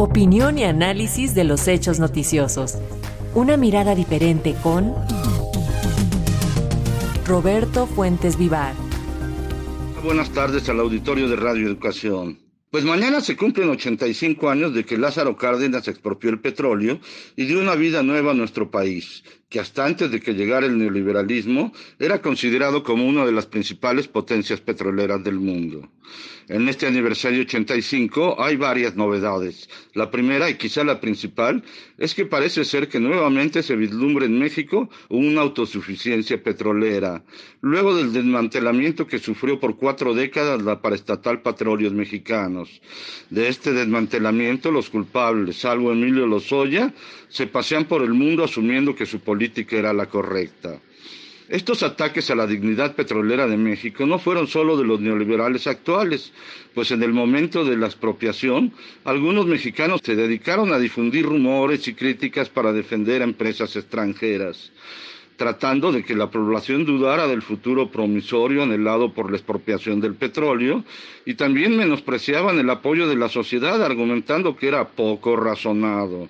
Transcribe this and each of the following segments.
Opinión y análisis de los hechos noticiosos. Una mirada diferente con Roberto Fuentes Vivar. Buenas tardes al auditorio de Radio Educación. Pues mañana se cumplen 85 años de que Lázaro Cárdenas expropió el petróleo y dio una vida nueva a nuestro país, que hasta antes de que llegara el neoliberalismo era considerado como una de las principales potencias petroleras del mundo. En este aniversario 85 hay varias novedades. La primera y quizá la principal es que parece ser que nuevamente se vislumbra en México una autosuficiencia petrolera, luego del desmantelamiento que sufrió por cuatro décadas la paraestatal Petróleos Mexicanos. De este desmantelamiento los culpables, salvo Emilio Lozoya, se pasean por el mundo asumiendo que su política era la correcta. Estos ataques a la dignidad petrolera de México no fueron solo de los neoliberales actuales, pues en el momento de la expropiación, algunos mexicanos se dedicaron a difundir rumores y críticas para defender a empresas extranjeras tratando de que la población dudara del futuro promisorio anhelado por la expropiación del petróleo y también menospreciaban el apoyo de la sociedad argumentando que era poco razonado.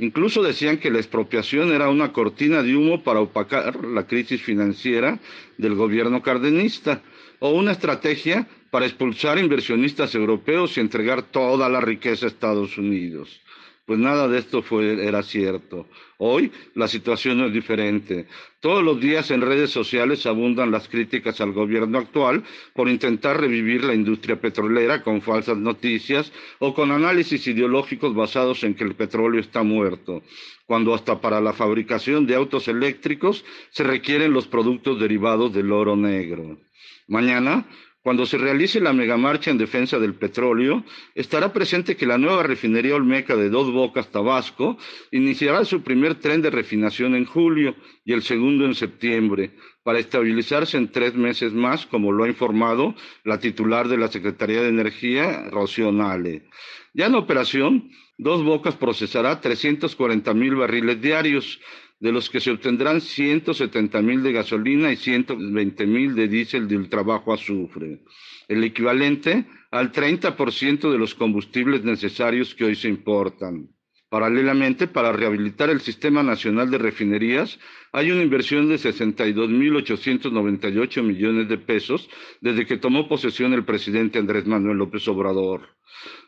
Incluso decían que la expropiación era una cortina de humo para opacar la crisis financiera del gobierno cardenista o una estrategia para expulsar inversionistas europeos y entregar toda la riqueza a Estados Unidos pues nada de esto fue, era cierto. Hoy la situación es diferente. Todos los días en redes sociales abundan las críticas al gobierno actual por intentar revivir la industria petrolera con falsas noticias o con análisis ideológicos basados en que el petróleo está muerto, cuando hasta para la fabricación de autos eléctricos se requieren los productos derivados del oro negro. Mañana cuando se realice la megamarcha en defensa del petróleo, estará presente que la nueva refinería Olmeca de Dos Bocas, Tabasco, iniciará su primer tren de refinación en julio y el segundo en septiembre, para estabilizarse en tres meses más, como lo ha informado la titular de la Secretaría de Energía, Rocío Nale. Ya en operación, Dos Bocas procesará 340 mil barriles diarios, de los que se obtendrán 170 mil de gasolina y 120 mil de diésel del trabajo azufre, el equivalente al 30% de los combustibles necesarios que hoy se importan. Paralelamente, para rehabilitar el Sistema Nacional de Refinerías, hay una inversión de 62.898 millones de pesos desde que tomó posesión el presidente Andrés Manuel López Obrador.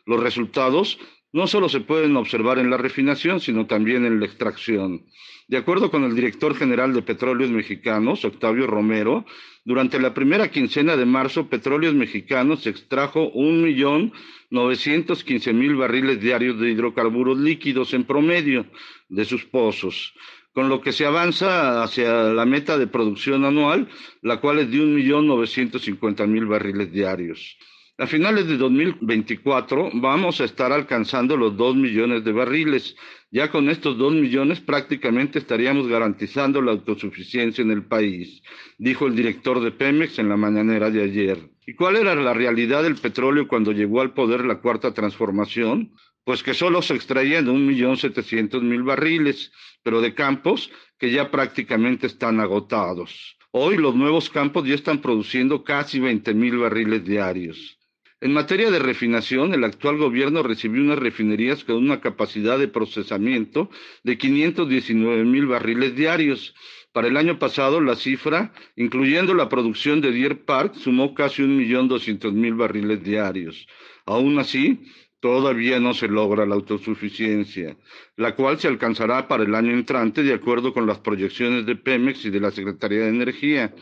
Los resultados no solo se pueden observar en la refinación, sino también en la extracción. De acuerdo con el director general de Petróleos Mexicanos, Octavio Romero, durante la primera quincena de marzo, Petróleos Mexicanos extrajo un millón novecientos quince mil barriles diarios de hidrocarburos líquidos en promedio de sus pozos, con lo que se avanza hacia la meta de producción anual, la cual es de un millón novecientos cincuenta mil barriles diarios. A finales de 2024 vamos a estar alcanzando los 2 millones de barriles. Ya con estos 2 millones prácticamente estaríamos garantizando la autosuficiencia en el país, dijo el director de Pemex en la mañanera de ayer. ¿Y cuál era la realidad del petróleo cuando llegó al poder la cuarta transformación? Pues que solo se extraían un millón setecientos mil barriles, pero de campos que ya prácticamente están agotados. Hoy los nuevos campos ya están produciendo casi 20 mil barriles diarios. En materia de refinación, el actual gobierno recibió unas refinerías con una capacidad de procesamiento de 519 mil barriles diarios. Para el año pasado, la cifra, incluyendo la producción de Deer Park, sumó casi un millón doscientos mil barriles diarios. Aún así, todavía no se logra la autosuficiencia, la cual se alcanzará para el año entrante de acuerdo con las proyecciones de Pemex y de la Secretaría de Energía.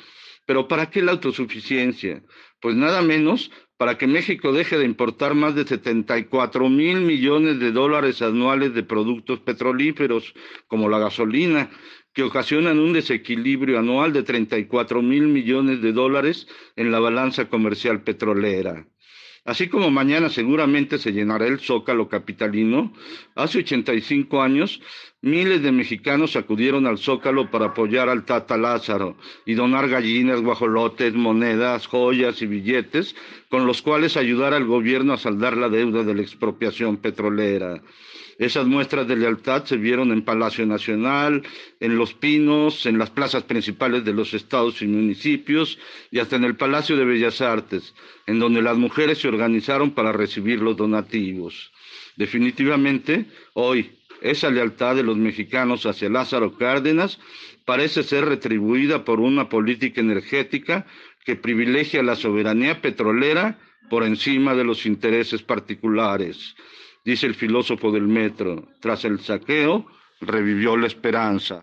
Pero ¿para qué la autosuficiencia? Pues nada menos para que México deje de importar más de 74 mil millones de dólares anuales de productos petrolíferos, como la gasolina, que ocasionan un desequilibrio anual de 34 mil millones de dólares en la balanza comercial petrolera. Así como mañana seguramente se llenará el zócalo capitalino, hace 85 años Miles de mexicanos acudieron al Zócalo para apoyar al Tata Lázaro y donar gallinas, guajolotes, monedas, joyas y billetes con los cuales ayudar al gobierno a saldar la deuda de la expropiación petrolera. Esas muestras de lealtad se vieron en Palacio Nacional, en Los Pinos, en las plazas principales de los estados y municipios y hasta en el Palacio de Bellas Artes, en donde las mujeres se organizaron para recibir los donativos. Definitivamente, hoy, esa lealtad de los mexicanos hacia Lázaro Cárdenas parece ser retribuida por una política energética que privilegia la soberanía petrolera por encima de los intereses particulares. Dice el filósofo del metro, tras el saqueo revivió la esperanza.